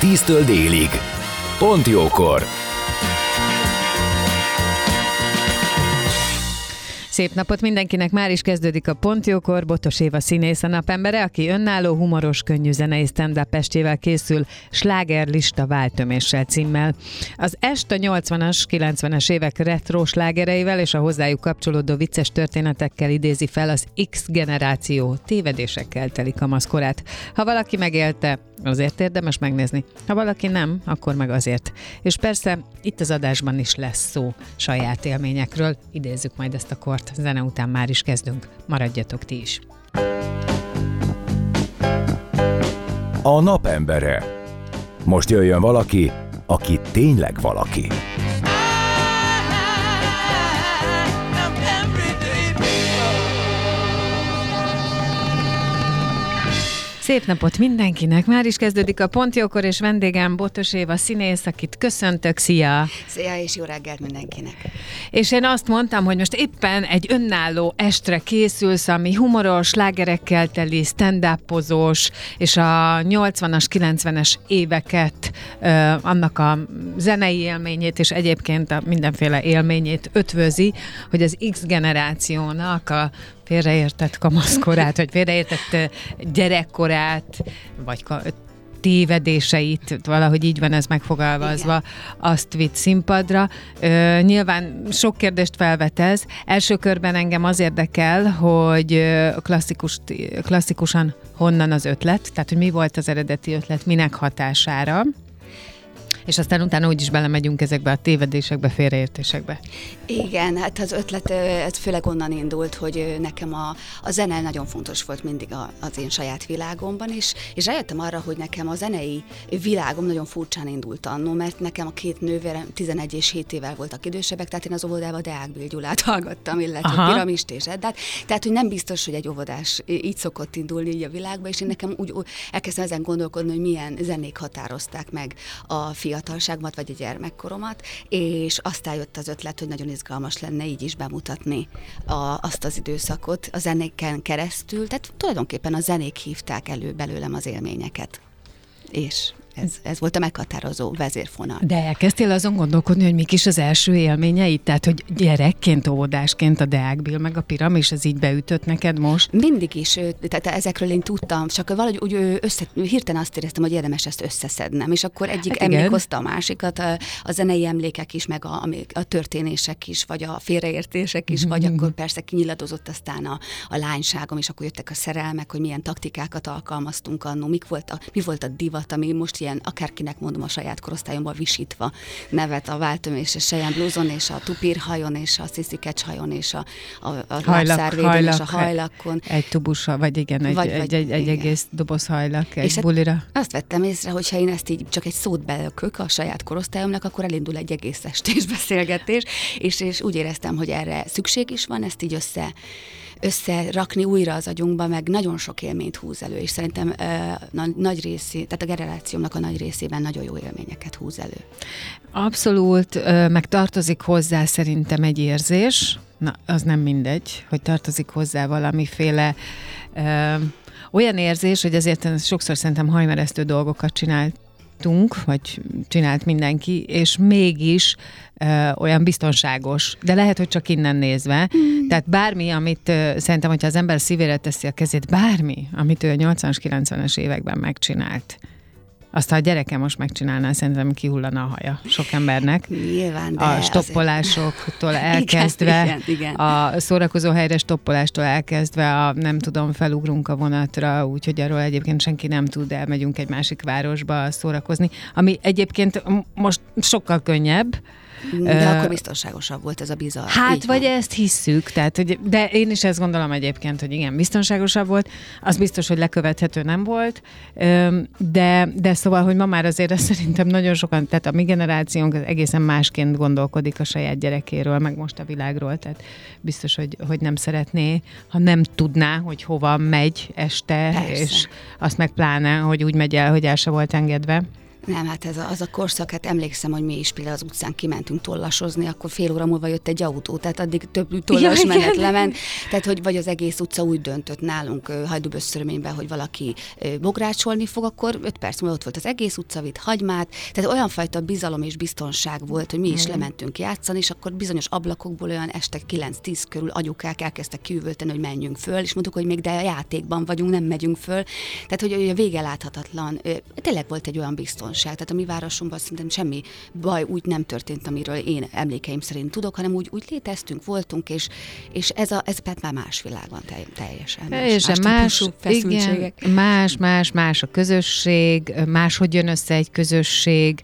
10-től délig. Pont jókor! Szép napot mindenkinek, már is kezdődik a Pontjókor, Botos Éva színész a napembere, aki önálló, humoros, könnyű zenei stand up készül Slágerlista váltöméssel címmel. Az est a 80-as, 90-es évek retro slágereivel és a hozzájuk kapcsolódó vicces történetekkel idézi fel az X generáció tévedésekkel teli kamaszkorát. Ha valaki megélte, azért érdemes megnézni. Ha valaki nem, akkor meg azért. És persze itt az adásban is lesz szó saját élményekről. Idézzük majd ezt a kort. Zene után már is kezdünk. Maradjatok ti is. A napembere. Most jöjjön valaki, aki tényleg valaki. Szép napot mindenkinek! Már is kezdődik a Pontjókor, és vendégem Botos Éva színész, akit köszöntök. Szia! Szia, és jó reggelt mindenkinek! És én azt mondtam, hogy most éppen egy önálló estre készülsz, ami humoros, lágerekkel teli, stand és a 80-as, 90-es éveket, annak a zenei élményét, és egyébként a mindenféle élményét ötvözi, hogy az X generációnak a félreértett kamaszkorát, vagy félreértett gyerekkorát, vagy tévedéseit, valahogy így van ez megfogalmazva, Igen. azt vitt színpadra. Ö, nyilván sok kérdést felvetez. Első körben engem az érdekel, hogy klasszikus, klasszikusan honnan az ötlet, tehát hogy mi volt az eredeti ötlet, minek hatására és aztán utána úgyis belemegyünk ezekbe a tévedésekbe, félreértésekbe. Igen, hát az ötlet ez főleg onnan indult, hogy nekem a, a zene nagyon fontos volt mindig a, az én saját világomban, és, és rájöttem arra, hogy nekem a zenei világom nagyon furcsán indult annó, mert nekem a két nővérem 11 és 7 évvel voltak idősebbek, tehát én az óvodában Deák Gyulát hallgattam, illetve Aha. Piramist és Eddát, tehát hogy nem biztos, hogy egy óvodás így szokott indulni így a világba, és én nekem úgy elkezdtem ezen gondolkodni, hogy milyen zenék határozták meg a fiatal fiatalságomat, vagy a gyermekkoromat, és aztán jött az ötlet, hogy nagyon izgalmas lenne így is bemutatni a, azt az időszakot a zenéken keresztül, tehát tulajdonképpen a zenék hívták elő belőlem az élményeket. És ez, ez volt a meghatározó vezérfonal. De elkezdtél azon gondolkodni, hogy mik is az első élményeid? Tehát, hogy gyerekként, óvodásként a Deák Bill meg a piramis, ez így beütött neked most? Mindig is, tehát ezekről én tudtam, csak valahogy úgy össze, hirtelen azt éreztem, hogy érdemes ezt összeszednem, és akkor egyik hát emlék hozta a másikat, a, a zenei emlékek is, meg a, a történések is, vagy a félreértések is, mm-hmm. vagy akkor persze kinyiladozott aztán a, a lányságom, és akkor jöttek a szerelmek, hogy milyen taktikákat alkalmaztunk annó, mik volt a, mi volt a divat, ami most ilyen, akárkinek mondom a saját korosztályomban visítva nevet a váltom és a Sejen blúzon, és a tupírhajon, és a sziszikecs hajon, és a, a, a hajlak, hajlak, és a hajlakon. Egy tubusa, vagy igen, egy, vagy, egy, vagy, egy, egy igen. egész doboz hajlak egy és hát bulira. Azt vettem észre, hogy ha én ezt így csak egy szót belökök a saját korosztályomnak, akkor elindul egy egész estés beszélgetés, és, és úgy éreztem, hogy erre szükség is van, ezt így össze összerakni újra az agyunkba, meg nagyon sok élményt húz elő, és szerintem uh, nagy részé, tehát a generációmnak a nagy részében nagyon jó élményeket húz elő. Abszolút, meg tartozik hozzá szerintem egy érzés, na, az nem mindegy, hogy tartozik hozzá valamiféle olyan érzés, hogy azért sokszor szerintem hajmeresztő dolgokat csinált csináltunk, vagy csinált mindenki, és mégis ö, olyan biztonságos. De lehet, hogy csak innen nézve. Mm. Tehát bármi, amit ö, szerintem, hogyha az ember szívére teszi a kezét, bármi, amit ő a 80-as, 90-es években megcsinált, azt, ha a gyereke most megcsinálná, szerintem kihullana a haja sok embernek. Nyilván, de A stoppolásoktól elkezdve, igen, igen, igen. a szórakozó helyre stoppolástól elkezdve, a nem tudom, felugrunk a vonatra, úgyhogy arról egyébként senki nem tud, elmegyünk egy másik városba szórakozni, ami egyébként most sokkal könnyebb, De akkor biztonságosabb volt ez a bizarr. Hát, Így vagy van. ezt hisszük, tehát, hogy, de én is ezt gondolom egyébként, hogy igen, biztonságosabb volt, az biztos, hogy lekövethető nem volt, de, de szóval, hogy ma már azért ezt szerintem nagyon sokan, tehát a mi generációnk egészen másként gondolkodik a saját gyerekéről, meg most a világról, tehát biztos, hogy, hogy nem szeretné, ha nem tudná, hogy hova megy este, Persze. és azt meg pláne, hogy úgy megy el, hogy el se volt engedve. Nem, hát ez a, az a korszak, hát emlékszem, hogy mi is például az utcán kimentünk tollasozni, akkor fél óra múlva jött egy autó, tehát addig több tollas Ja, menet lement, tehát hogy vagy az egész utca úgy döntött nálunk ö, hajdúbösszöröményben, hogy valaki bográcsolni fog, akkor öt perc múlva ott volt az egész utca, vitt hagymát, tehát olyan fajta bizalom és biztonság volt, hogy mi is lementünk játszani, és akkor bizonyos ablakokból olyan este 9-10 körül agyukák elkezdtek kiüvölteni, hogy menjünk föl, és mondtuk, hogy még de a játékban vagyunk, nem megyünk föl. Tehát, hogy, a vége láthatatlan. Tényleg volt egy olyan biztonság. Tehát a mi városunkban szerintem semmi baj úgy nem történt, amiről én emlékeim szerint tudok, hanem úgy, úgy léteztünk, voltunk, és, és ez, a, ez már más világ van telj- teljesen. Más, típusú igen, feszültségek. más, más, más a közösség, máshogy jön össze egy közösség,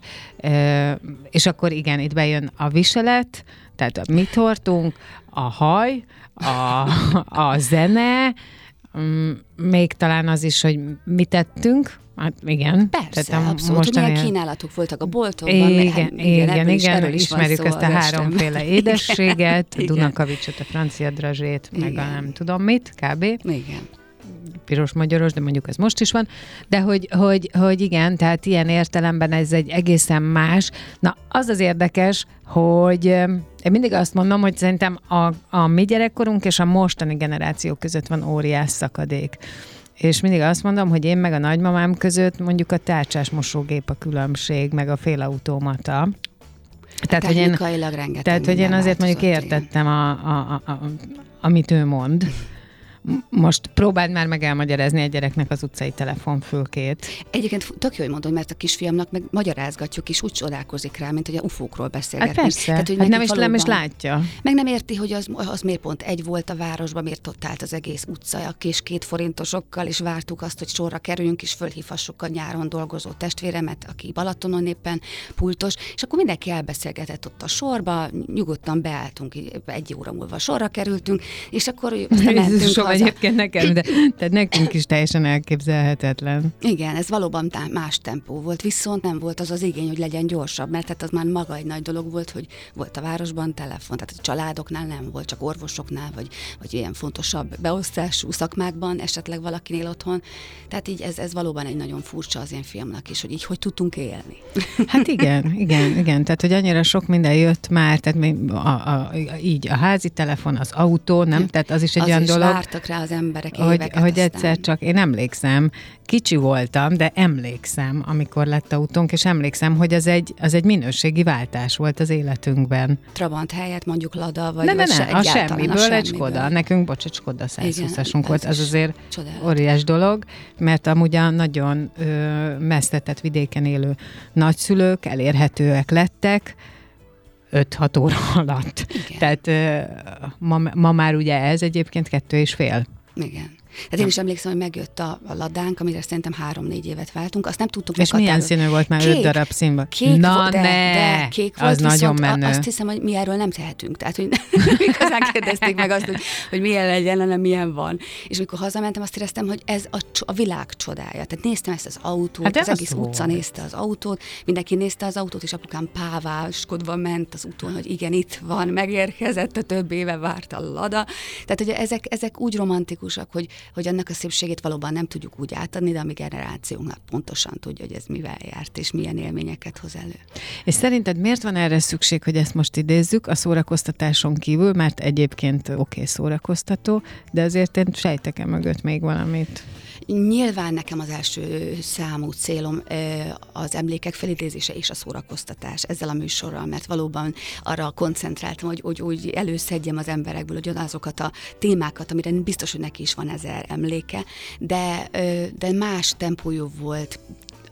és akkor igen, itt bejön a viselet, tehát a mit hordtunk, a haj, a, a zene, még talán az is, hogy mit tettünk, hát igen. Persze, Tehát abszolút, hogy mostani- milyen kínálatok voltak a boltokban. mert hát igen, igen, is- igen, ismerjük szó ezt a háromféle édességet, Igen. Dunakavicsot, a francia drazsét, meg a Igen. nem tudom mit, kb Igen. piros-magyaros, de mondjuk ez most is van, de hogy, hogy, hogy igen, tehát ilyen értelemben ez egy egészen más. Na, az az érdekes, hogy én mindig azt mondom, hogy szerintem a, a mi gyerekkorunk és a mostani generáció között van óriás szakadék. És mindig azt mondom, hogy én meg a nagymamám között mondjuk a tárcsás mosógép a különbség, meg a félautomata. Tehát, hogy én, tehát, hogy én azért mondjuk értettem, a, a, a, a, amit ő mond. Most próbáld már meg elmagyarázni egy gyereknek az utcai telefonfülkét. Egyébként tök jó, hogy mondod, mert a kisfiamnak meg magyarázgatjuk, és úgy csodálkozik rá, mint hogy a ufókról Hát beszélgetni. persze, hogy hát nem is, nem is valóban- látja. Meg nem érti, hogy az, az miért pont egy volt a városban, miért ott állt az egész utca a kis két forintosokkal, és vártuk azt, hogy sorra kerüljünk, és fölhívhassuk a nyáron dolgozó testvéremet, aki Balatonon éppen pultos, és akkor mindenki elbeszélgetett ott a sorba, nyugodtan beálltunk, egy óra múlva sorra kerültünk, és akkor aztán mentünk. Egyébként nekem, de tehát nekünk is teljesen elképzelhetetlen. Igen, ez valóban tá- más tempó volt, viszont nem volt az az igény, hogy legyen gyorsabb, mert hát az már maga egy nagy dolog volt, hogy volt a városban telefon, tehát a családoknál nem volt, csak orvosoknál, vagy, vagy ilyen fontosabb beosztású szakmákban, esetleg valakinél otthon. Tehát így ez, ez valóban egy nagyon furcsa az én filmnak is, hogy így hogy tudtunk élni. Hát igen, igen, igen. Tehát, hogy annyira sok minden jött már, tehát még a, a, így a házi telefon, az autó, nem? Tehát az is egy az olyan is dolog, vártak rá az emberek hogy, éveket. hogy aztán. egyszer csak, én emlékszem, kicsi voltam, de emlékszem, amikor lett autónk, és emlékszem, hogy az egy, az egy minőségi váltás volt az életünkben. Trabant helyett mondjuk Lada, vagy Ne, ne, ne, se, a semmiből egy semmiből. Skoda. Nekünk, bocs, egy Skoda 120-asunk volt. Az azért csodálatos. óriás dolog, mert amúgy a nagyon ö, mesztetett vidéken élő nagyszülők elérhetőek lettek, 5-6 óra alatt. Igen. Tehát ma, ma már ugye ez egyébként kettő és fél. Igen. Hát én is emlékszem, hogy megjött a, a ladánk, amire szerintem három-négy évet váltunk, azt nem tudtuk És milyen színű volt már? Kék. Öt darab színben. Kék Na volt, de, ne! de kék volt, az nagyon menő. Azt hiszem, hogy mi erről nem tehetünk. Tehát, hogy nem igazán kérdezték meg azt, hogy, hogy milyen legyen, hanem milyen van. És mikor hazamentem, azt éreztem, hogy ez a, a világ csodája. Tehát néztem ezt az autót, Hát az az egész volt. utca nézte az autót, mindenki nézte az autót, és apukám páváskodva ment az úton, hogy igen, itt van, megérkezett, a több éve várt a lada. Tehát, hogy ezek, ezek úgy romantikusak, hogy, hogy annak a szépségét valóban nem tudjuk úgy átadni, de a mi generációnknak pontosan tudja, hogy ez mivel járt, és milyen élményeket hoz elő. És szerinted miért van erre szükség, hogy ezt most idézzük a szórakoztatáson kívül, mert egyébként oké okay, szórakoztató, de azért én sejtek e mögött még valamit. Nyilván nekem az első számú célom az emlékek felidézése és a szórakoztatás ezzel a műsorral, mert valóban arra koncentráltam, hogy, hogy úgy előszedjem az emberekből hogy azokat a témákat, amire biztos, hogy neki is van ezer emléke, de, de más tempójú volt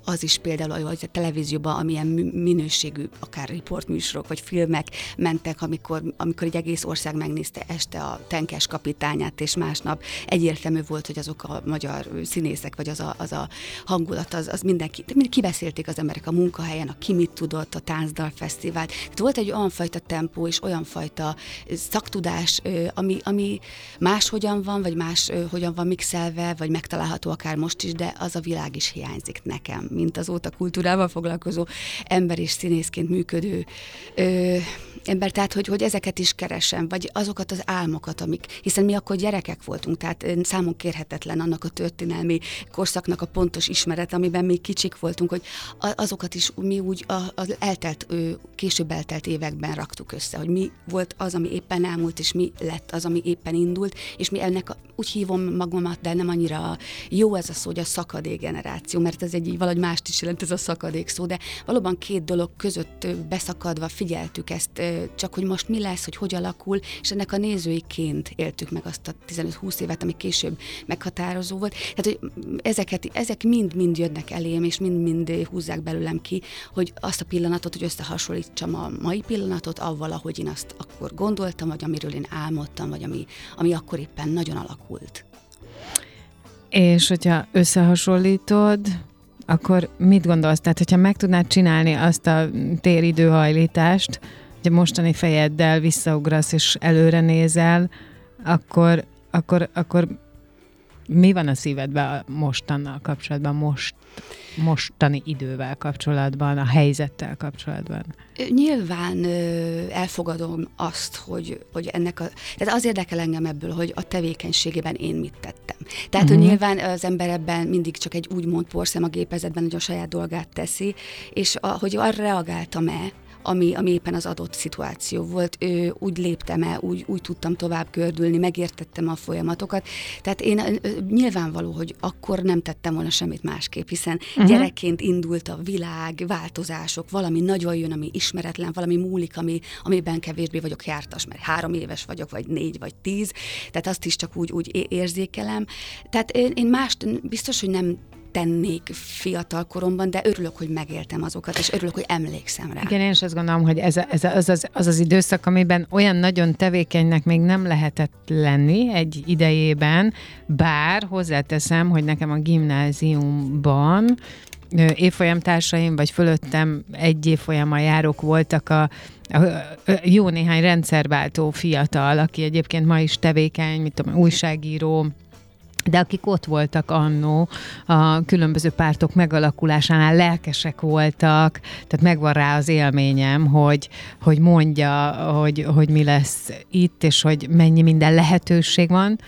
az is például, hogy a televízióban amilyen minőségű, akár riportműsorok vagy filmek mentek, amikor, amikor egy egész ország megnézte este a tenkes kapitányát, és másnap egyértelmű volt, hogy azok a magyar színészek, vagy az a, az a hangulat, az, az mindenki, de kibeszélték az emberek a munkahelyen, a ki mit tudott, a táncdal fesztivál. Tehát volt egy olyan fajta tempó és olyan fajta szaktudás, ami, ami máshogyan van, vagy más hogyan van mixelve, vagy megtalálható akár most is, de az a világ is hiányzik nekem, mint azóta kultúrával foglalkozó ember és színészként működő ö, ember, tehát hogy, hogy ezeket is keresem, vagy azokat az álmokat, amik, hiszen mi akkor gyerekek voltunk, tehát számunk kérhetetlen annak a történelmi korszaknak a pontos ismeret, amiben még kicsik voltunk, hogy azokat is mi úgy az eltelt, később eltelt években raktuk össze, hogy mi volt az, ami éppen elmúlt, és mi lett az, ami éppen indult, és mi ennek a, úgy hívom magamat, de nem annyira jó ez a szó, hogy a szakadék generáció, mert ez egy valahogy mást is jelent ez a szakadék szó, de valóban két dolog között beszakadva figyeltük ezt csak hogy most mi lesz, hogy hogy alakul, és ennek a nézőiként éltük meg azt a 15-20 évet, ami később meghatározó volt. Tehát, hogy ezeket, ezek mind-mind jönnek elém, és mind-mind húzzák belőlem ki, hogy azt a pillanatot, hogy összehasonlítsam a mai pillanatot avval, ahogy én azt akkor gondoltam, vagy amiről én álmodtam, vagy ami, ami akkor éppen nagyon alakult. És hogyha összehasonlítod, akkor mit gondolsz? Tehát, hogyha meg tudnád csinálni azt a téridőhajlítást, hogy a mostani fejeddel visszaugrasz és előre nézel, akkor, akkor, akkor mi van a szívedben mostannal kapcsolatban, most, mostani idővel kapcsolatban, a helyzettel kapcsolatban? Nyilván elfogadom azt, hogy, hogy ennek a... Tehát az érdekel engem ebből, hogy a tevékenységében én mit tettem. Tehát, uh-huh. hogy mhm. nyilván az ember ebben mindig csak egy úgymond porszem a gépezetben, hogy a saját dolgát teszi, és a, hogy arra reagáltam-e, ami, ami éppen az adott szituáció volt. Ő, úgy léptem el, úgy, úgy tudtam tovább gördülni, megértettem a folyamatokat. Tehát én nyilvánvaló, hogy akkor nem tettem volna semmit másképp, hiszen uh-huh. gyerekként indult a világ, változások, valami nagyon jön, ami ismeretlen, valami múlik, ami, amiben kevésbé vagyok jártas, mert három éves vagyok, vagy négy, vagy tíz, tehát azt is csak úgy, úgy érzékelem. Tehát én, én mást biztos, hogy nem tennék fiatal koromban, de örülök, hogy megéltem azokat, és örülök, hogy emlékszem rá. Igen, én is azt gondolom, hogy ez, ez az, az, az az időszak, amiben olyan nagyon tevékenynek még nem lehetett lenni egy idejében, bár hozzáteszem, hogy nekem a gimnáziumban évfolyamtársaim, vagy fölöttem egy évfolyammal járók voltak a, a, a jó néhány rendszerváltó fiatal, aki egyébként ma is tevékeny, mint tudom, újságíró, de akik ott voltak annó a különböző pártok megalakulásánál, lelkesek voltak, tehát megvan rá az élményem, hogy, hogy mondja, hogy, hogy mi lesz itt, és hogy mennyi minden lehetőség van,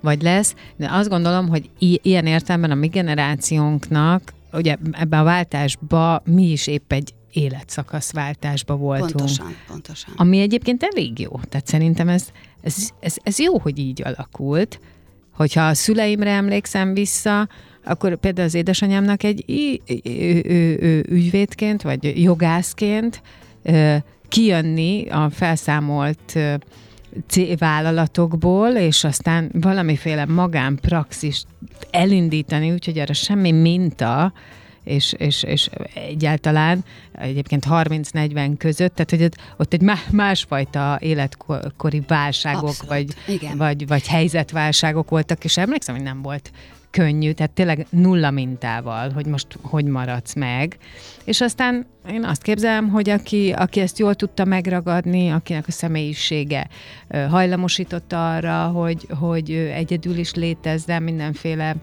vagy lesz. De azt gondolom, hogy ilyen értelemben a mi generációnknak, ugye ebben a váltásba mi is épp egy életszakaszváltásba voltunk. Pontosan, pontosan. Ami egyébként elég jó. Tehát szerintem ez, ez, ez, ez jó, hogy így alakult, Hogyha a szüleimre emlékszem vissza, akkor például az édesanyámnak egy ügyvédként, vagy jogászként kijönni a felszámolt vállalatokból, és aztán valamiféle magánpraxist elindítani, úgyhogy arra semmi minta, és, és, és egyáltalán egyébként 30-40 között, tehát hogy ott egy másfajta életkori válságok, vagy, vagy, vagy helyzetválságok voltak, és emlékszem, hogy nem volt könnyű, tehát tényleg nulla mintával, hogy most hogy maradsz meg. És aztán én azt képzelem, hogy aki, aki ezt jól tudta megragadni, akinek a személyisége hajlamosította arra, hogy, hogy egyedül is létezzen mindenféle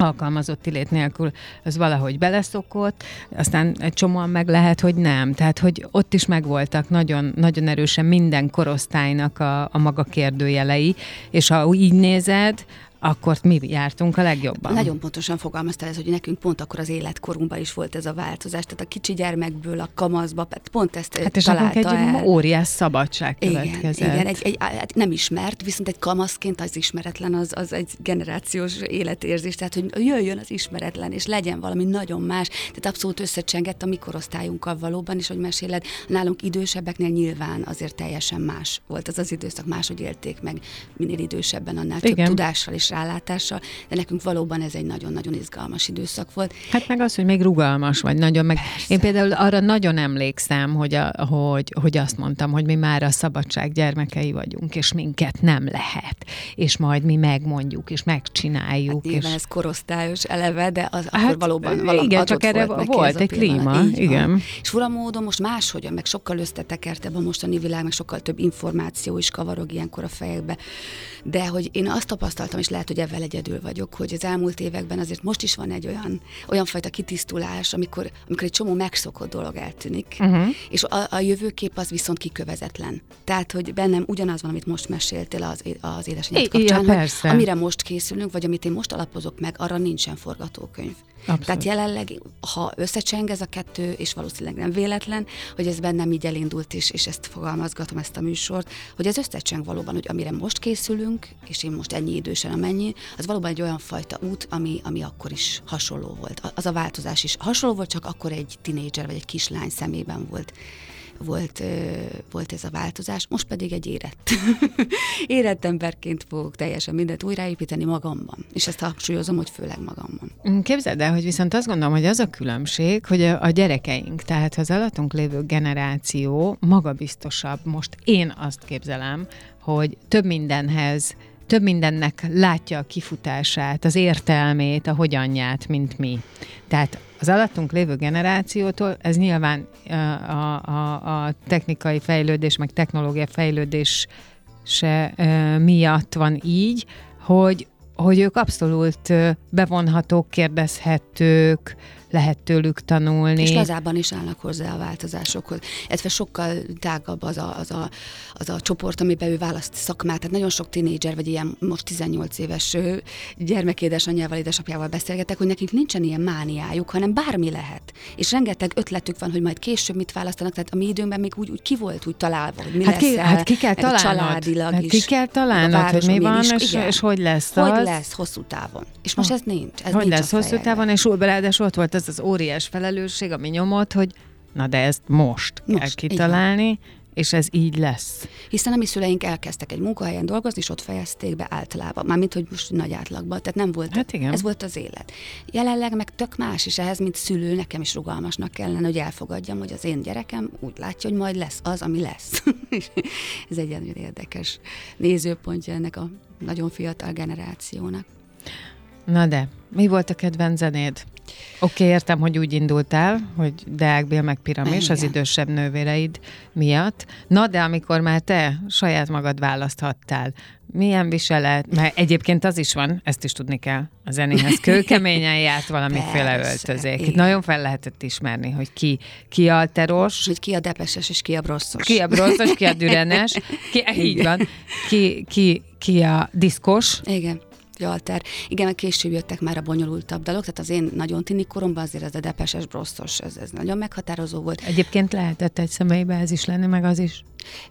alkalmazotti lét nélkül az valahogy beleszokott, aztán egy csomóan meg lehet, hogy nem. Tehát, hogy ott is megvoltak nagyon, nagyon erősen minden korosztálynak a, a maga kérdőjelei, és ha így nézed, akkor mi jártunk a legjobban. Nagyon pontosan fogalmaztál ez, hogy nekünk pont akkor az életkorunkban is volt ez a változás, tehát a kicsi gyermekből a kamaszba, pont ezt hát és találta egy el. óriás szabadság következett. Igen, igen egy, egy, egy, nem ismert, viszont egy kamaszként az ismeretlen, az, az egy generációs életérzés, tehát hogy jöjjön az ismeretlen, és legyen valami nagyon más, tehát abszolút összecsengett a mikorosztályunkkal valóban, és hogy meséled, nálunk idősebbeknél nyilván azért teljesen más volt az az időszak, máshogy élték meg, minél idősebben, annál igen. több tudással és rálátással, de nekünk valóban ez egy nagyon-nagyon izgalmas időszak volt. Hát meg az, hogy még rugalmas vagy nagyon, meg Persze. én például arra nagyon emlékszem, hogy, a, hogy, hogy azt mondtam, hogy mi már a szabadság gyermekei vagyunk, és minket nem lehet, és majd mi megmondjuk, és megcsináljuk. Hát és... ez korosztályos eleve, de az hát, akkor valóban valami Igen, csak erre volt, volt egy klíma, igen. És fura módon most máshogyan, meg sokkal összetekertebb a mostani világ, meg sokkal több információ is kavarog ilyenkor a fejekbe. De hogy én azt tapasztaltam, és lehet, hogy ebben egyedül vagyok, hogy az elmúlt években azért most is van egy olyan, olyan fajta kitisztulás, amikor, amikor egy csomó megszokott dolog eltűnik, uh-huh. és a, a jövőkép az viszont kikövezetlen. Tehát, hogy bennem ugyanaz van, amit most meséltél az, az édesanyád kapcsán, ja, hogy amire most készülünk, vagy amit én most alapozok meg, arra nincsen forgatókönyv. Abszolút. Tehát jelenleg, ha összecseng ez a kettő, és valószínűleg nem véletlen, hogy ez bennem így elindult is, és ezt fogalmazgatom, ezt a műsort, hogy ez összecseng valóban, hogy amire most készülünk, és én most ennyi idősen amennyi, az valóban egy olyan fajta út, ami, ami akkor is hasonló volt. Az a változás is hasonló volt, csak akkor egy tinédzser vagy egy kislány szemében volt volt, volt ez a változás, most pedig egy érett. érett emberként fogok teljesen mindent újraépíteni magamban. És ezt hangsúlyozom, hogy főleg magamban. Mm, képzeld el, hogy viszont azt gondolom, hogy az a különbség, hogy a, gyerekeink, tehát az alattunk lévő generáció magabiztosabb. Most én azt képzelem, hogy több mindenhez több mindennek látja a kifutását, az értelmét, a hogyanját, mint mi. Tehát az alattunk lévő generációtól ez nyilván a, a, a technikai fejlődés, meg technológia fejlődés se miatt van így, hogy, hogy ők abszolút bevonhatók, kérdezhetők, lehet tőlük tanulni. És lazában is állnak hozzá a változásokhoz. Ez sokkal tágabb az a, az, a, az a csoport, amiben ő választ szakmát. Tehát nagyon sok tinédzser, vagy ilyen most 18 éves gyermekédesanyjával, édesapjával beszélgetek, hogy nekik nincsen ilyen mániájuk, hanem bármi lehet. És rengeteg ötletük van, hogy majd később mit választanak. Tehát a mi időnkben még úgy, úgy ki volt úgy találva, hogy mi hát lesz ki, hát ki kell találnod. Családilag hát is. Ki kell találnod, hogy mi van, is, és, és, hogy lesz Hogy az? lesz hosszú távon. És most ez nincs. Ez hogy nincs lesz hosszú távon, és ráadásul ott volt ez az óriás felelősség, ami nyomott, hogy na de ezt most, most kell kitalálni, és ez így lesz. Hiszen a mi szüleink elkezdtek egy munkahelyen dolgozni, és ott fejezték be általában. Mármint, hogy most nagy átlagban. Tehát nem volt, hát igen. ez volt az élet. Jelenleg meg tök más, és ehhez, mint szülő, nekem is rugalmasnak kellene, hogy elfogadjam, hogy az én gyerekem úgy látja, hogy majd lesz az, ami lesz. ez egy nagyon érdekes nézőpontja ennek a nagyon fiatal generációnak. Na de, mi volt a kedvenc zenéd? Oké, okay, értem, hogy úgy indultál, hogy Deák Bél meg Piramis Igen. az idősebb nővéreid miatt. Na, de amikor már te saját magad választhattál, milyen viselet, mert egyébként az is van, ezt is tudni kell a zenéhez, kőkeményen járt valamiféle öltözék. Itt nagyon fel lehetett ismerni, hogy ki, ki a teros. Hogy ki a depeses, és ki a brosszos. Ki a brosszos, ki a dürenes, ki, így van, ki, ki, ki a diszkos. Igen alter. Igen, meg később jöttek már a bonyolultabb dalok, tehát az én nagyon tini koromban azért ez a depeses, brosszos, ez, ez nagyon meghatározó volt. Egyébként lehetett egy személybe ez is lenni, meg az is.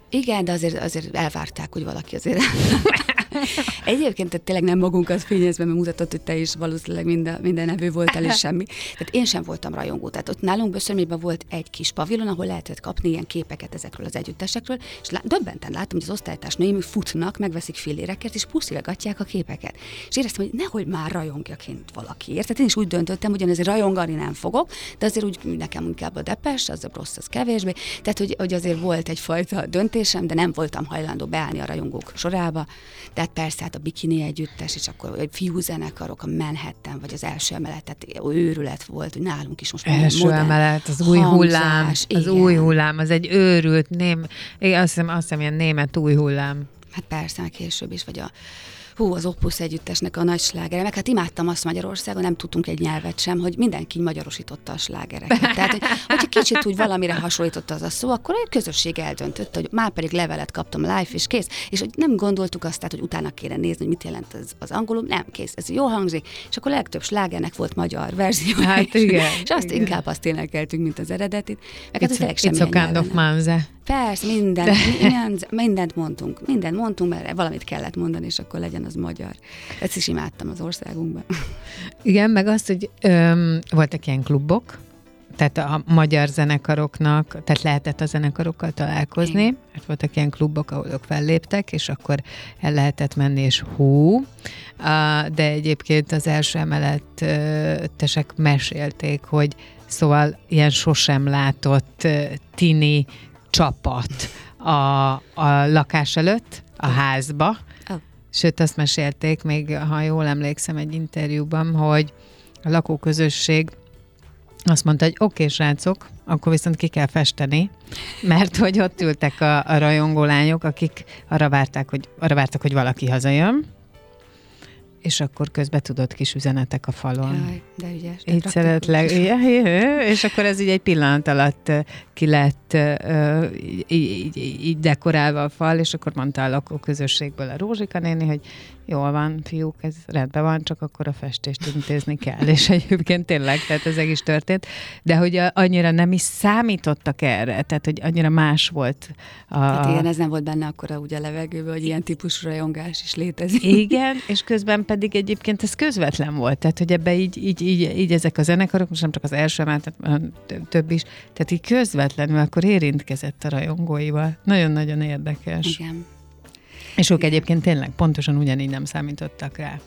Igen, de azért, azért elvárták, hogy valaki azért Egyébként tehát tényleg nem magunkat fényezve, mert mutatott, hogy te is valószínűleg minden, minden nevű voltál, és semmi. Tehát én sem voltam rajongó. Tehát ott nálunk Böszörmében volt egy kis pavilon, ahol lehetett kapni ilyen képeket ezekről az együttesekről, és lá- döbbenten láttam, hogy az osztálytárs nőim futnak, megveszik fillérekért, és puszilgatják a képeket. És éreztem, hogy nehogy már rajongjaként valakiért. Tehát én is úgy döntöttem, hogy azért rajongani nem fogok, de azért úgy nekem inkább a depes, az a rossz, az kevésbé. Tehát, hogy, hogy azért volt egyfajta döntésem, de nem voltam hajlandó beállni a rajongók sorába. Tehát persze, hát a bikini együttes, és akkor egy fiúzenekarok, a Manhattan, vagy az első emeletet, őrület volt, hogy nálunk is most Első modern, emelet, az új hangzás, hullám, az igen. új hullám, az egy őrült, ném, azt hiszem, azt hiszem, ilyen német új hullám. Hát persze, később is, vagy a hú, az Opus együttesnek a nagy slágere, meg hát imádtam azt Magyarországon, nem tudtunk egy nyelvet sem, hogy mindenki magyarosította a slágereket. Tehát, hogy, hogyha kicsit úgy valamire hasonlította az a szó, akkor egy közösség eldöntött, hogy már pedig levelet kaptam live, és kész. És hogy nem gondoltuk azt, tehát, hogy utána kéne nézni, hogy mit jelent az, az angolul, nem kész, ez jó hangzik, és akkor a legtöbb slágernek volt magyar verzió. Hát igen. És azt igen. inkább azt énekeltünk, mint az eredetit. Meg hát it's, hát, it's a kind of. Persze, minden, mindent, mindent mondtunk, mindent mondtunk, mert valamit kellett mondani, és akkor legyen az magyar. Ezt is imádtam az országunkban. Igen, meg azt, hogy öm, voltak ilyen klubok, tehát a magyar zenekaroknak, tehát lehetett a zenekarokkal találkozni, Igen. mert voltak ilyen klubok, ahol ők felléptek, és akkor el lehetett menni, és hú, de egyébként az első emelettesek mesélték, hogy szóval ilyen sosem látott tini csapat a, a lakás előtt, a házba, Oh. Sőt, azt mesélték még, ha jól emlékszem egy interjúban, hogy a lakóközösség azt mondta, hogy oké, okay, srácok, akkor viszont ki kell festeni, mert hogy ott ültek a, a rajongó lányok, akik arra várták, hogy, arra vártak, hogy valaki hazajön, és akkor közben tudott kis üzenetek a falon. Jaj, de ügyes. de Így szeretlek, és akkor ez így egy pillanat alatt ki lett így, így, így dekorálva a fal, és akkor mondta a lakóközösségből a Rózsika néni, hogy jól van, fiúk, ez rendben van, csak akkor a festést intézni kell. És egyébként tényleg, tehát ez is történt, de hogy a- annyira nem is számítottak erre, tehát hogy annyira más volt a... Hát igen, ez nem volt benne akkor úgy a levegőben, hogy ilyen típusú rajongás is létezik. Igen, és közben pedig egyébként ez közvetlen volt, tehát hogy ebbe így, így, így, így ezek a zenekarok, most nem csak az első emelet, hanem tö- több is, tehát így közvetlenül akkor érintkezett a rajongóival. Nagyon-nagyon érdekes. Igen. És ők egyébként tényleg pontosan ugyanígy nem számítottak rá.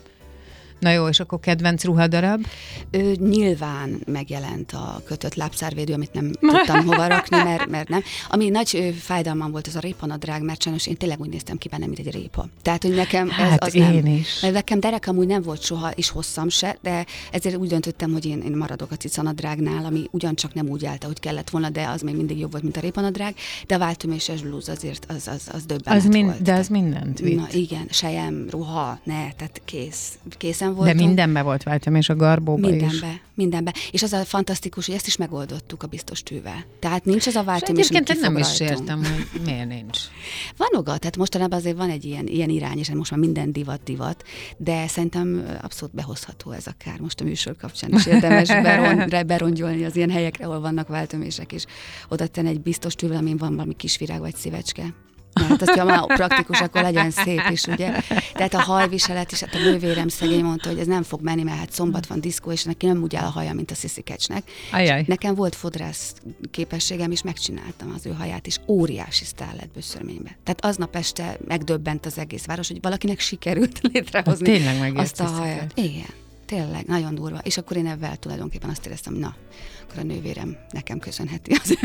Na jó, és akkor kedvenc ruhadarab? Ő nyilván megjelent a kötött lábszárvédő, amit nem tudtam hova rakni, mert, mert nem. Ami nagy ö, fájdalmam volt, az a répanadrág, mert sajnos én tényleg úgy néztem ki benne, mint egy répa. Tehát, hogy nekem ez Hát az én nem. is. Mert nekem derek amúgy nem volt soha, és hosszam se, de ezért úgy döntöttem, hogy én, én maradok a cicanadrágnál, ami ugyancsak nem úgy állt, ahogy kellett volna, de az még mindig jobb volt, mint a répanadrág, de a váltöméses blúz azért az, az, az döbbenet Az mind, volt. de az mindent vitt. Na igen, sejem, ruha, ne, tehát kész. Készen de voltunk. mindenbe volt váltam, és a garbóba is. Mindenbe, mindenbe. És az a fantasztikus, hogy ezt is megoldottuk a biztos tűvel. Tehát nincs az a És váltom, és egyébként nem is értem, hogy miért nincs. Van oga, tehát mostanában azért van egy ilyen, ilyen irány, és most már minden divat divat, de szerintem abszolút behozható ez akár most a műsor kapcsán is érdemes beron, berongyolni az ilyen helyekre, ahol vannak váltömések, és oda tenni egy biztos tűvel, amin van valami kis virág vagy szívecske. Mert azt, ha már praktikus, akkor legyen szép is, ugye? Tehát a hajviselet is, hát a nővérem szegény mondta, hogy ez nem fog menni, mert hát szombat van diszkó, és neki nem úgy áll a haja, mint a sziszikecsnek. Ajaj. Nekem volt fodrász képességem, és megcsináltam az ő haját, és óriási sztár lett bőszörménybe. Tehát aznap este megdöbbent az egész város, hogy valakinek sikerült létrehozni Az tényleg azt a haját. Igen, tényleg, nagyon durva. És akkor én ebben tulajdonképpen azt éreztem, hogy na, akkor a nővérem nekem köszönheti az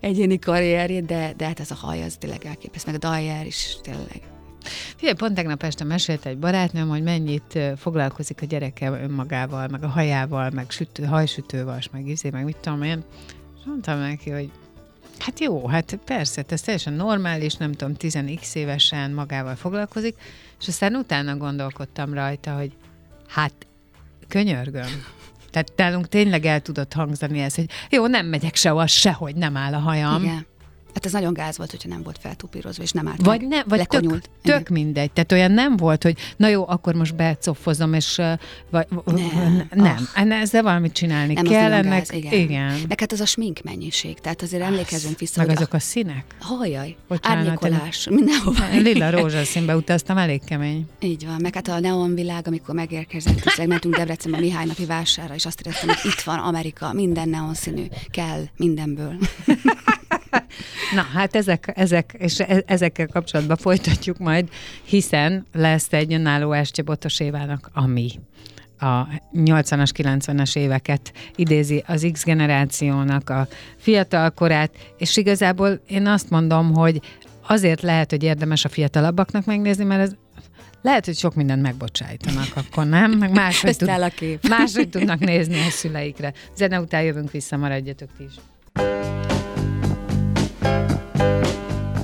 egyéni karrierjét, de, de hát ez a haj, az tényleg elképesztő, meg a Dyer is tényleg. Figyelj, pont tegnap este mesélte egy barátnőm, hogy mennyit foglalkozik a gyereke önmagával, meg a hajával, meg sütő, hajsütővas, meg izé, meg mit tudom én. És mondtam neki, hogy hát jó, hát persze, ez teljesen normális, nem tudom, 10x évesen magával foglalkozik, és aztán utána gondolkodtam rajta, hogy hát könyörgöm. Tehát nálunk tényleg el tudott hangzani ez, hogy jó, nem megyek sehova, sehogy nem áll a hajam. Igen. Hát ez nagyon gáz volt, hogyha nem volt feltupírozva, és nem állt Vagy, meg. ne, vagy tök, Lekonyult. tök mindegy. Tehát olyan nem volt, hogy na jó, akkor most becofozom, és vagy, Nem. nem. nem. ezzel valamit csinálni Nem, kell. ennek, gáz, igen. igen. Meg hát az a smink mennyiség, tehát azért emlékezünk vissza, Meg hogy azok a színek. a hajjaj, Bocsánat, árnyékolás, mindenhova. Lila rózsaszínbe utaztam, elég kemény. Így van, meg hát a neon világ, amikor megérkezett, és mentünk Debrecenbe a Mihály napi vásárra, és azt éreztem, hogy itt van Amerika, minden neon színű, kell mindenből. Na, hát ezek, ezek, és e- ezekkel kapcsolatban folytatjuk majd, hiszen lesz egy önálló Estje Botos Évának, ami a 80-as, 90-es éveket idézi az X generációnak a fiatal korát, és igazából én azt mondom, hogy azért lehet, hogy érdemes a fiatalabbaknak megnézni, mert ez lehet, hogy sok mindent megbocsájtanak, akkor nem? Meg máshogy, tud, Összeáll a kép. máshogy tudnak nézni a szüleikre. Zene után jövünk vissza, maradjatok ti is.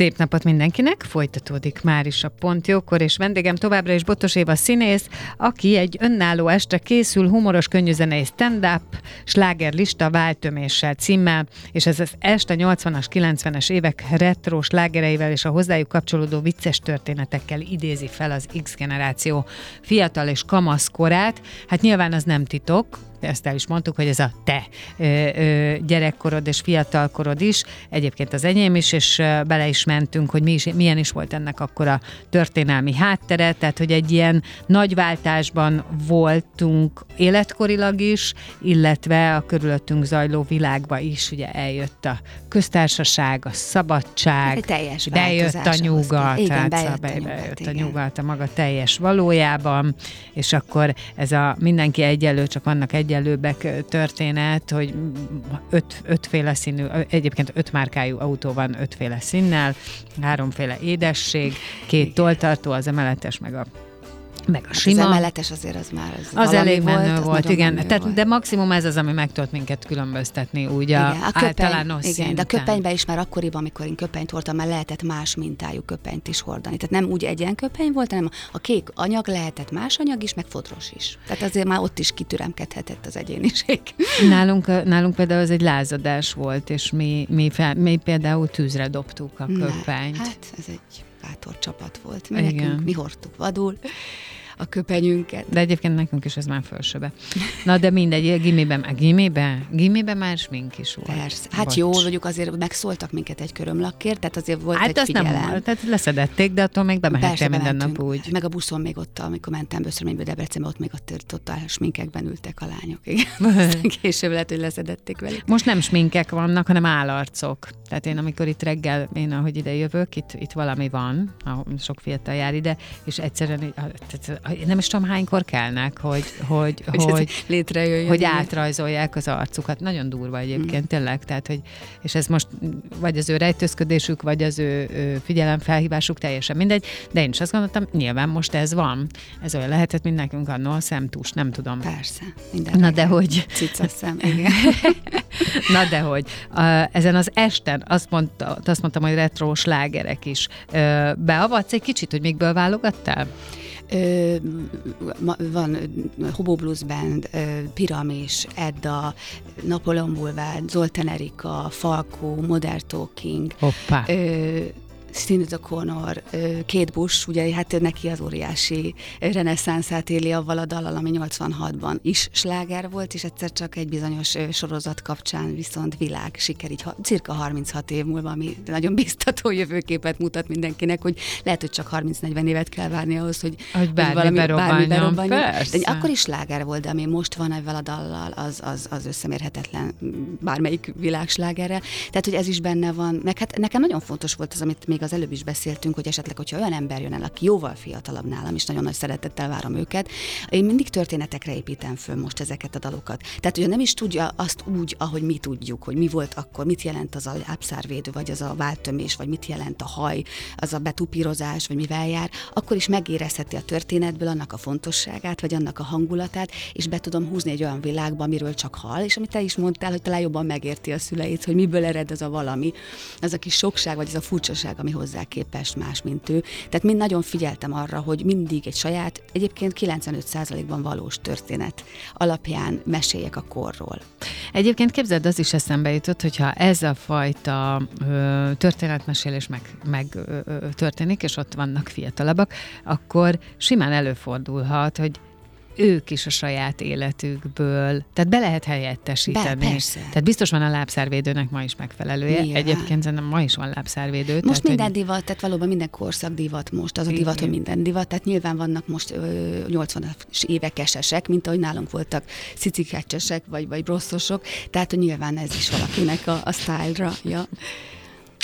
Szép napot mindenkinek, folytatódik már is a Pontjókor, és vendégem továbbra is Botos Éva színész, aki egy önálló este készül, humoros könnyűzenei stand-up, slágerlista váltöméssel címmel, és ez az este 80-as, 90-es évek retro slágereivel és a hozzájuk kapcsolódó vicces történetekkel idézi fel az X generáció fiatal és kamasz korát. Hát nyilván az nem titok, ezt el is mondtuk, hogy ez a te gyerekkorod és fiatalkorod is, egyébként az enyém is, és bele is mentünk, hogy mi is, milyen is volt ennek akkor a történelmi háttere, tehát hogy egy ilyen nagy váltásban voltunk életkorilag is, illetve a körülöttünk zajló világba is, ugye eljött a köztársaság, a szabadság, Egy teljes bejött a nyugat. Igen, hát bejött a nyugat, bejött a nyugat a maga teljes valójában, és akkor ez a mindenki egyenlő, csak vannak egyenlőbbek ö, történet, hogy öt, ötféle színű, egyébként öt márkájú autó van ötféle színnel, háromféle édesség, két toltartó, az emeletes, meg a meg a Hát sima. Az emeletes azért az már az, Az elég menő az volt, nagyon igen. Tehát, volt. de maximum ez az, ami meg tudott minket különböztetni, úgy a, igen, a köpeny, általános igen, de a szinten. köpenyben is már akkoriban, amikor én köpenyt hordtam, már lehetett más mintájú köpenyt is hordani. Tehát nem úgy egyen köpeny volt, hanem a kék anyag lehetett más anyag is, meg fodros is. Tehát azért már ott is kitüremkedhetett az egyéniség. Nálunk, nálunk például ez egy lázadás volt, és mi, mi, fel, mi például tűzre dobtuk a köpenyt. Ne, hát ez egy bátor csapat volt. Mi, Igen. nekünk, mi hordtuk vadul a köpenyünket. De egyébként nekünk is ez már fölsőbe. Na de mindegy, gimiben, a gimiben, gimiben már smink is volt. Persze. Hát Bocs. jó, mondjuk azért megszóltak minket egy körömlakkért, tehát azért volt Hát egy azt figyelem. nem volt, tehát leszedették, de attól még bemehettél minden nap úgy. Meg a buszon még ott, amikor mentem Böszörménybe, Debrecenbe, ott még ott, ott, a sminkekben ültek a lányok. Igen. Később lehet, hogy leszedették velük. Most nem sminkek vannak, hanem állarcok. Tehát én, amikor itt reggel, én ahogy ide jövök, itt, itt valami van, sok fiatal jár ide, és egyszerűen így- tehát, nem is tudom hánykor kelnek, hogy, hogy, Hogy, hogy, létrejöjjön. hogy átrajzolják az arcukat. Nagyon durva egyébként, tényleg. Tehát, hogy, és ez most vagy az ő rejtőzködésük, vagy az ő, ő figyelemfelhívásuk, teljesen mindegy. De én is azt gondoltam, nyilván most ez van. Ez olyan lehetett, mint nekünk annó a szemtús, nem tudom. Persze. Minden Na de hogy? Cica szem, igen. Na de hogy, ezen az esten azt, mondta, azt mondtam, hogy retro slágerek is. Beavatsz egy kicsit, hogy mikből válogattál? Ö, ma, van Hobo Blues Band, Piramis, Edda, Napoleon Boulevard, Zoltán Erika, Falkó, Modern Talking, Hoppá. ö, Sinead O'Connor, Kate Bush, ugye hát neki az óriási reneszánszát éli avval a dallal, ami 86-ban is sláger volt, és egyszer csak egy bizonyos sorozat kapcsán viszont világ siker, így ha, cirka 36 év múlva, ami nagyon biztató jövőképet mutat mindenkinek, hogy lehet, hogy csak 30-40 évet kell várni ahhoz, hogy, Hogy bármi berobbanjon. Persze. De akkor is sláger volt, de ami most van ezzel a dallal, az, az, az összemérhetetlen bármelyik világslágerre. Tehát, hogy ez is benne van. Meg hát nekem nagyon fontos volt az, amit még az előbb is beszéltünk, hogy esetleg, hogyha olyan ember jön el, aki jóval fiatalabb nálam, és nagyon nagy szeretettel várom őket, én mindig történetekre építem föl most ezeket a dalokat. Tehát, hogyha nem is tudja azt úgy, ahogy mi tudjuk, hogy mi volt akkor, mit jelent az a lábszárvédő, vagy az a váltömés, vagy mit jelent a haj, az a betupírozás, vagy mivel jár, akkor is megérezheti a történetből annak a fontosságát, vagy annak a hangulatát, és be tudom húzni egy olyan világba, amiről csak hall, és amit te is mondtál, hogy talán jobban megérti a szüleit, hogy miből ered az a valami, az a kis sokság, vagy az a furcsaság, ami hozzá képest más, mint ő. Tehát mind nagyon figyeltem arra, hogy mindig egy saját, egyébként 95%-ban valós történet alapján meséljek a korról. Egyébként képzeld, az is eszembe jutott, hogyha ez a fajta ö, történetmesélés meg, meg ö, ö, történik, és ott vannak fiatalabbak, akkor simán előfordulhat, hogy ők is a saját életükből, tehát be lehet helyettesíteni. Be, persze. Tehát biztos van a lábszárvédőnek ma is megfelelője. Nyilván. Egyébként szerintem ma is van lábszárvédő. Most tehát, minden hogy- divat, tehát valóban minden korszak divat most, az a divat, Igen. hogy minden divat, tehát nyilván vannak most ö, 80-as évek esesek, mint ahogy nálunk voltak cicikecsesek, vagy, vagy brosszosok, tehát hogy nyilván ez is valakinek a, a sztálra. Ja.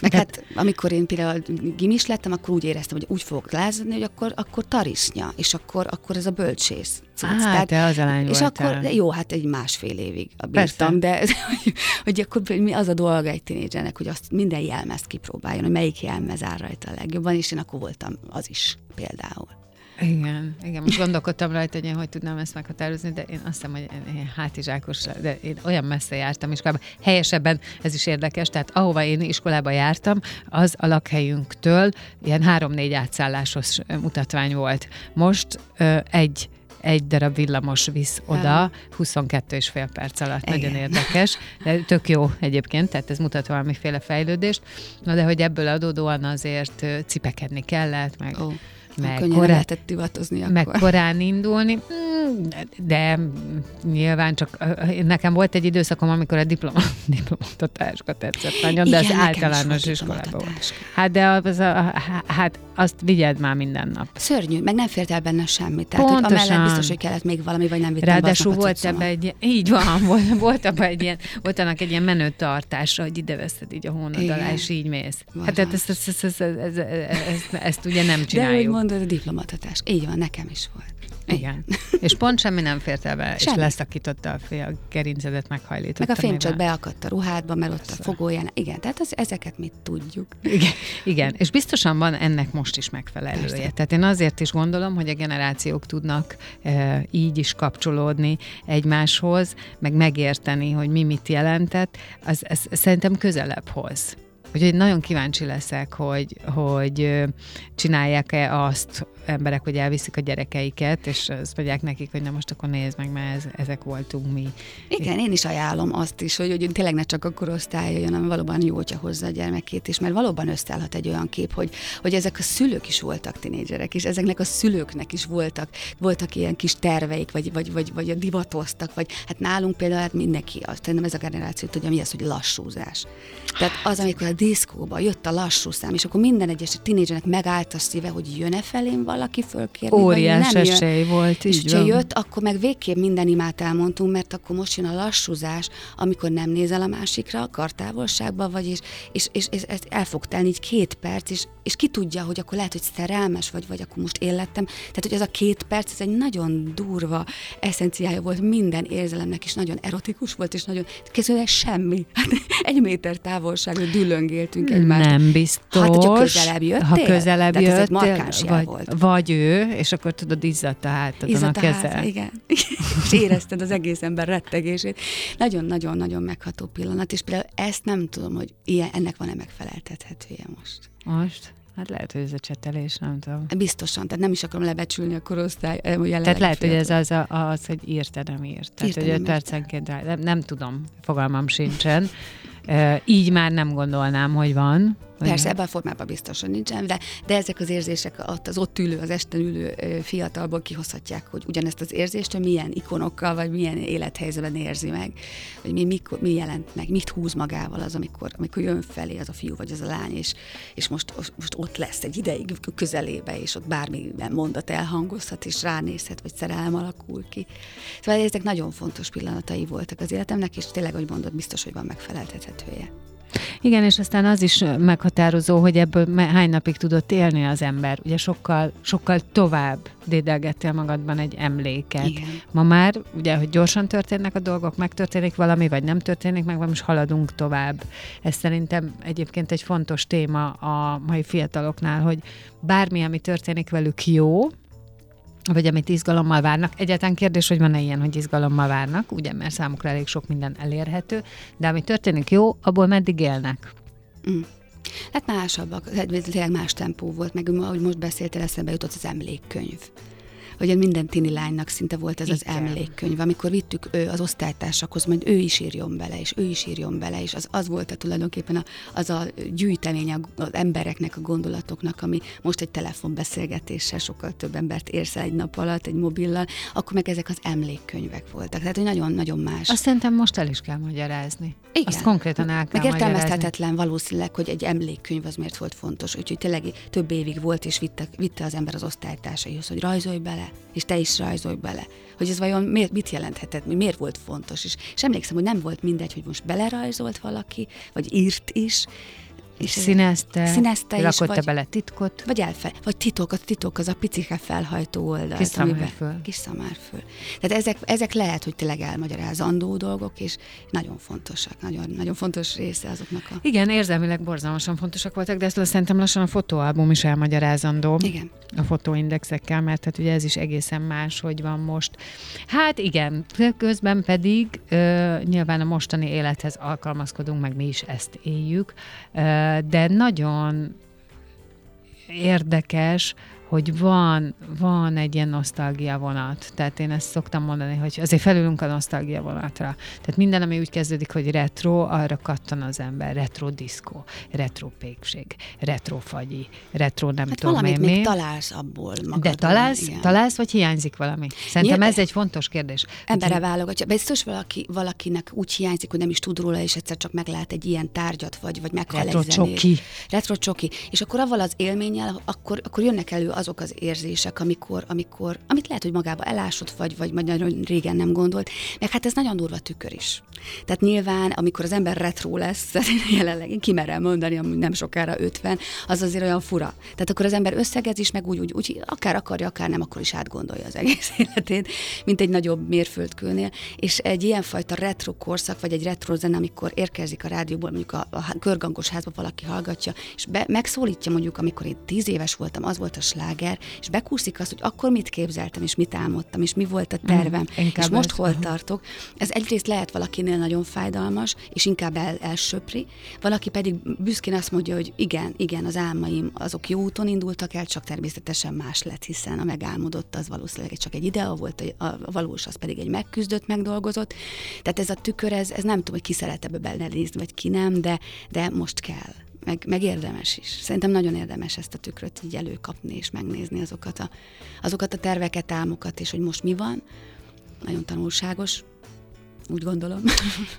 Meg hát, amikor én például gimis lettem, akkor úgy éreztem, hogy úgy fogok lázadni, hogy akkor, akkor tarisznya, és akkor, akkor ez a bölcsész. cucc. Á, te az a lány És voltál. akkor, jó, hát egy másfél évig bírtam, de hogy, hogy akkor mi az a dolga egy tinédzsernek, hogy azt minden jelmezt kipróbáljon, hogy melyik jelmez áll rajta a legjobban, és én akkor voltam az is például. Igen, igen, most gondolkodtam rajta, hogy én hogy tudnám ezt meghatározni, de én azt hiszem, hogy én hátizsákos, de én olyan messze jártam iskolába. Helyesebben ez is érdekes, tehát ahova én iskolába jártam, az a lakhelyünktől ilyen három-négy átszállásos mutatvány volt. Most ö, egy egy darab villamos visz oda, 22 és fél perc alatt. Igen. Nagyon érdekes, de tök jó egyébként, tehát ez mutat valamiféle fejlődést. Na de hogy ebből adódóan azért cipekedni kellett, meg Ó, meg könnyen korán- lehetett divatozni akkor. meg korán indulni. Mm, De nyilván csak nekem volt egy időszakom, amikor a diploma, diplomatatáska tetszett nagyon, de Igen, az nekem is általános iskolában volt. Hát de az, a, hát azt vigyed már minden nap. Szörnyű, meg nem fért el benne semmi. Tehát, hogy Pontosan. amellett biztos, hogy kellett még valami, vagy nem vittem Ráadásul volt ebbe egy, így van, volt, volt abban egy ilyen, volt annak egy ilyen menő tartásra, hogy ide veszed így a hónod alá, és így mész. Hát tehát ezt, ezt, ezt, ezt, ezt, ezt, ezt, ezt ugye nem De mondod, a diplomatatás. Így van, nekem is volt. Igen. És pont semmi nem fért el be, és Semmi. leszakította a fél, a gerincedet meghajlította. Meg a fémcsot mivel- beakadt a ruhádba, mert ott a fogóján. Igen, tehát az, ezeket mit tudjuk. Igen, igen, és biztosan van ennek most is megfelelője. Persze. Tehát én azért is gondolom, hogy a generációk tudnak e, így is kapcsolódni egymáshoz, meg megérteni, hogy mi mit jelentett, az, ez szerintem közelebb hoz. Úgyhogy nagyon kíváncsi leszek, hogy, hogy csinálják-e azt emberek, hogy elviszik a gyerekeiket, és azt mondják nekik, hogy na most akkor nézd meg, mert ez, ezek voltunk mi. Igen, én is ajánlom azt is, hogy, hogy tényleg ne csak a korosztály jön, hanem valóban jó, hogyha hozza a gyermekét is, mert valóban összeállhat egy olyan kép, hogy, hogy ezek a szülők is voltak tinédzserek, és ezeknek a szülőknek is voltak, voltak ilyen kis terveik, vagy, vagy, vagy, vagy divatoztak, vagy hát nálunk például hát mindenki, azt nem ez a generáció tudja, mi az, hogy lassúzás. Tehát az, amikor a diszkóba jött a lassú szám, és akkor minden egyes tinédzsernek megállt a szíve, hogy jön-e felém valaki fölkérni, Óriás nem jön. esély volt, És így ha van. jött, akkor meg végképp minden imát elmondtunk, mert akkor most jön a lassúzás, amikor nem nézel a másikra, a kartávolságba vagy, és, és, és, és ez el fog telni így két perc, és, és ki tudja, hogy akkor lehet, hogy szerelmes vagy, vagy akkor most élettem. Tehát, hogy ez a két perc, ez egy nagyon durva eszenciája volt minden érzelemnek, és nagyon erotikus volt, és nagyon kezdőleg semmi. Hát egy méter távolságra dülöngéltünk egymást. Nem biztos. Hát, hogyha közelebb jöttél, Ha közelebb tehát ez egy jöttél, markáns vagy, volt. Vagy ő, és akkor tudod, izzadt a hátadon Izzadt a a keze. háta, igen. és érezted az egész ember rettegését. Nagyon-nagyon-nagyon megható pillanat, és például ezt nem tudom, hogy ilyen, ennek van-e megfeleltethetője most. Most? Hát lehet, hogy ez a csetelés, nem tudom. Biztosan, tehát nem is akarom lebecsülni a korosztály. eh, Tehát lehet, hogy ez az, a, az hogy írta, nem írt. Tehát, Írta, hogy öt percenként nem, nem tudom, fogalmam sincsen. Így már nem gondolnám, hogy van. Hogy Persze, ebben a formában biztosan nincsen, de, de ezek az érzések az ott ülő, az esten ülő fiatalból kihozhatják, hogy ugyanezt az érzést ő milyen ikonokkal, vagy milyen élethelyzetben érzi meg, hogy mi, mikor, mi jelent meg, mit húz magával az, amikor, amikor jön felé az a fiú vagy az a lány, és, és most, most ott lesz egy ideig közelébe, és ott bármilyen mondat elhangozhat, és ránézhet, vagy szerelem alakul ki. Szóval ezek nagyon fontos pillanatai voltak az életemnek, és tényleg, hogy mondod, biztos, hogy van megfeleltethetője. Igen, és aztán az is meghatározó, hogy ebből hány napig tudott élni az ember. Ugye sokkal, sokkal tovább dédelgettél magadban egy emléket. Igen. Ma már, ugye, hogy gyorsan történnek a dolgok, megtörténik valami, vagy nem történik meg, vagy most haladunk tovább. Ez szerintem egyébként egy fontos téma a mai fiataloknál, hogy bármi, ami történik velük jó, vagy amit izgalommal várnak. Egyáltalán kérdés, hogy van-e ilyen, hogy izgalommal várnak, ugye, mert számukra elég sok minden elérhető, de ami történik jó, abból meddig élnek. Mm. Hát másabbak, hát tényleg más tempó volt, meg ahogy most beszéltél, eszembe jutott az emlékkönyv. Hogy minden tini lánynak szinte volt ez az Igen. emlékkönyv. Amikor vittük ő az osztálytársakhoz, majd ő is írjon bele, és ő is írjon bele, és az, az volt a tulajdonképpen a, az a gyűjtemény a- az embereknek, a gondolatoknak, ami most egy telefonbeszélgetéssel sokkal több embert érsz el egy nap alatt, egy mobillal, akkor meg ezek az emlékkönyvek voltak. Tehát, hogy nagyon-nagyon más. Azt szerintem most el is kell magyarázni. Igen. Azt konkrétan el kell Meg magyarázni. értelmezhetetlen valószínűleg, hogy egy emlékkönyv az miért volt fontos. Úgyhogy tényleg több évig volt, és vitte, vitte az ember az osztálytársaihoz, hogy rajzolj bele, és te is rajzolj bele. Hogy ez vajon miért, mit jelenthetett, mi- miért volt fontos. És, és emlékszem, hogy nem volt mindegy, hogy most belerajzolt valaki, vagy írt is. És színezte, színezte is, rakotta vagy- bele titkot. Vagy elfe, vagy titok, a titok az a picike felhajtó oldal. Kis szamárföl. Kis szamárföl. Tehát ezek, ezek lehet, hogy tényleg elmagyarázandó dolgok, és nagyon fontosak, nagyon, nagyon fontos része azoknak a... Igen, érzelmileg borzalmasan fontosak voltak, de ezt szerintem lassan a fotóalbum is elmagyarázandó. Igen. a fotóindexekkel, mert hát ugye ez is egészen más, hogy van most. Hát igen, közben pedig ö, nyilván a mostani élethez alkalmazkodunk, meg mi is ezt éljük, ö, de nagyon érdekes, hogy van, van egy ilyen nosztalgia vonat. Tehát én ezt szoktam mondani, hogy azért felülünk a nosztalgia vonatra. Tehát minden, ami úgy kezdődik, hogy retro, arra kattan az ember. Retro diszkó, retro pékség, retro fagyi, retro nem Hát tudom valamit én még mi. találsz abból magadban. De találsz, igen. találsz, vagy hiányzik valami? Szerintem Nyilván- ez egy fontos kérdés. Embere válogatja. Biztos valaki, valakinek úgy hiányzik, hogy nem is tud róla, és egyszer csak meglát egy ilyen tárgyat, vagy, vagy meghall Retro egy zenét. Retro csoki. És akkor avval az élménnyel, akkor, akkor jönnek elő azok az érzések, amikor, amikor, amit lehet, hogy magába elásott, vagy, vagy, nagyon régen nem gondolt. Meg hát ez nagyon durva tükör is. Tehát nyilván, amikor az ember retro lesz, jelenleg én kimerem mondani, ami nem sokára 50, az azért olyan fura. Tehát akkor az ember összegez is, meg úgy, úgy, úgy akár akarja, akár nem, akkor is átgondolja az egész életét, mint egy nagyobb mérföldkőnél. És egy ilyenfajta retro korszak, vagy egy retro zene, amikor érkezik a rádióból, mondjuk a, a körgangos házba valaki hallgatja, és be, megszólítja mondjuk, amikor én tíz éves voltam, az volt a sláger, és bekúszik azt, hogy akkor mit képzeltem, és mit álmodtam, és mi volt a tervem, Mm, és most hol tartok. Ez egyrészt lehet valakinél nagyon fájdalmas, és inkább el, elsöpri, valaki pedig büszkén azt mondja, hogy igen, igen, az álmaim azok jó úton indultak el, csak természetesen más lett, hiszen a megálmodott az valószínűleg csak egy idea volt, a, a valós az pedig egy megküzdött, megdolgozott. Tehát ez a tükör, ez, ez nem tudom, hogy ki szeret ebbe belenézni, vagy ki nem, de, de most kell. Meg, meg érdemes is. Szerintem nagyon érdemes ezt a tükröt így előkapni és megnézni azokat a, azokat a terveket, álmokat, és hogy most mi van. Nagyon tanulságos, úgy gondolom.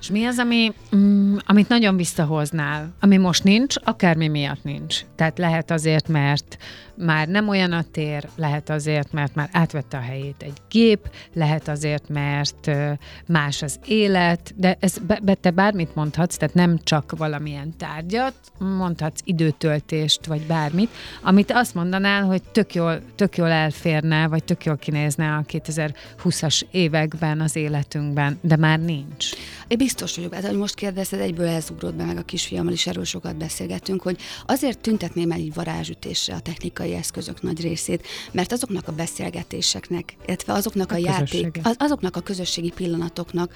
És mi az, ami, mm, amit nagyon visszahoznál, ami most nincs, akármi miatt nincs. Tehát lehet azért, mert már nem olyan a tér, lehet azért, mert már átvette a helyét egy gép, lehet azért, mert más az élet, de ez be, be te bármit mondhatsz, tehát nem csak valamilyen tárgyat, mondhatsz időtöltést, vagy bármit, amit azt mondanál, hogy tök jól, tök jól elférne, vagy tök jól kinézne a 2020-as években az életünkben, de már nincs. Én biztos vagyok, hát, hogy most kérdezted, egyből elzugrott be, meg a kisfiammal is erről sokat beszélgettünk, hogy azért tüntetném el így varázsütésre a technikai eszközök nagy részét, mert azoknak a beszélgetéseknek, illetve azoknak a, A játék, az, azoknak a közösségi pillanatoknak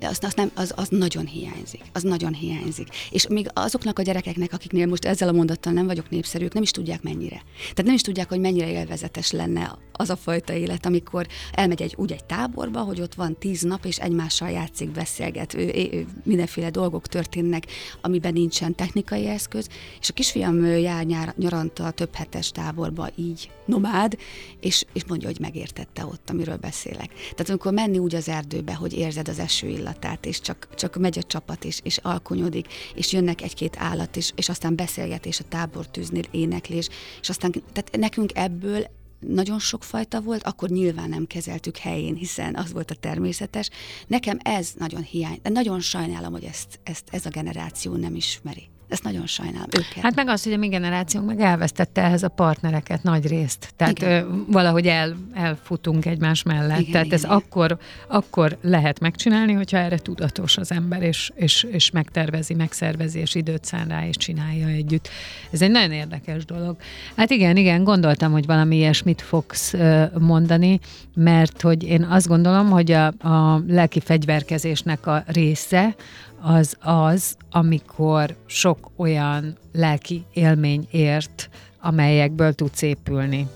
az, az, nem, az, az nagyon hiányzik. Az nagyon hiányzik. És még azoknak a gyerekeknek, akiknél most ezzel a mondattal nem vagyok népszerű, ők nem is tudják mennyire. Tehát nem is tudják, hogy mennyire élvezetes lenne az a fajta élet, amikor elmegy egy, úgy egy táborba, hogy ott van tíz nap, és egymással játszik, beszélget, ő, ő, mindenféle dolgok történnek, amiben nincsen technikai eszköz, és a kisfiam jár nyár, nyaranta több hetes táborba így nomád, és, és mondja, hogy megértette ott, amiről beszélek. Tehát amikor menni úgy az erdőbe, hogy érzed az eső illatát, és csak, csak megy a csapat, és, és alkonyodik, és jönnek egy-két állat, és, és aztán beszélgetés a tábortűznél, éneklés, és aztán, tehát nekünk ebből nagyon sok fajta volt, akkor nyilván nem kezeltük helyén, hiszen az volt a természetes. Nekem ez nagyon hiány, de nagyon sajnálom, hogy ezt, ezt ez a generáció nem ismeri. Ezt nagyon sajnálom őket. Hát meg az, hogy a mi generációnk meg elvesztette ehhez a partnereket nagy részt. Tehát Igen. ö, valahogy el, elfutunk egymás mellett. Igen, Tehát igen, ez igen. akkor, akkor lehet megcsinálni, hogyha erre tudatos az ember, és, és, és megtervezi, megszervezi, és időt szán rá, és csinálja együtt. Ez egy nagyon érdekes dolog. Hát igen, igen, gondoltam, hogy valami ilyesmit fogsz mondani, mert hogy én azt gondolom, hogy a, a lelki fegyverkezésnek a része, az az, amikor sok olyan lelki élmény ért, amelyekből tudsz épülni.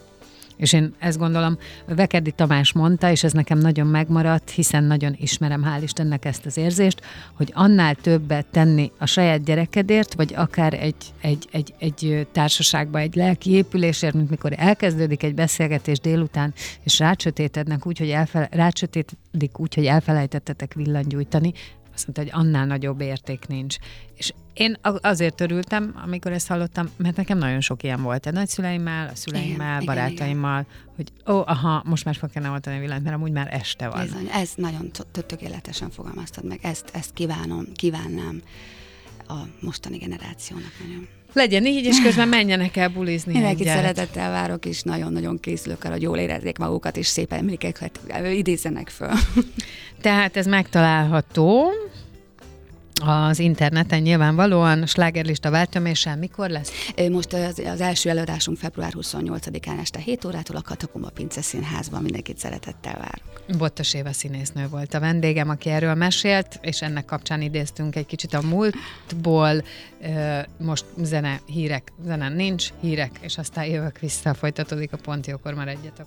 És én ezt gondolom, Vekerdi Tamás mondta, és ez nekem nagyon megmaradt, hiszen nagyon ismerem, hál' Istennek ezt az érzést, hogy annál többet tenni a saját gyerekedért, vagy akár egy, egy, egy, egy társaságba, egy lelki épülésért, mint mikor elkezdődik egy beszélgetés délután, és rácsötétednek úgy, hogy elfele, rácsötétedik úgy, hogy elfelejtettetek villanygyújtani, azt mondta, hogy annál nagyobb érték nincs. És én azért örültem, amikor ezt hallottam, mert nekem nagyon sok ilyen volt. A nagyszüleimmel, a szüleimmel, Igen, igen, barátaimmal, hogy ó, aha, most már fel kellene oltani a villanyt, mert amúgy már este van. Bizony, ez nagyon tökéletesen fogalmaztad meg. Ezt, ezt kívánom, kívánnám a mostani generációnak nagyon. Legyen így, és közben menjenek el bulizni Mindenkit egyet. szeretettel várok, és nagyon-nagyon készülök arra, hogy jól érezzék magukat, és szép emlékeket idézzenek föl. Tehát ez megtalálható az interneten nyilvánvalóan, slágerlista váltöméssel mikor lesz? Most az, az első előadásunk február 28-án este 7 órától a Katakumba Pince Színházban mindenkit szeretettel várok. Bottos Éva színésznő volt a vendégem, aki erről mesélt, és ennek kapcsán idéztünk egy kicsit a múltból. Most zene, hírek, zene nincs, hírek, és aztán jövök vissza, folytatódik a pont, jókor maradjatok.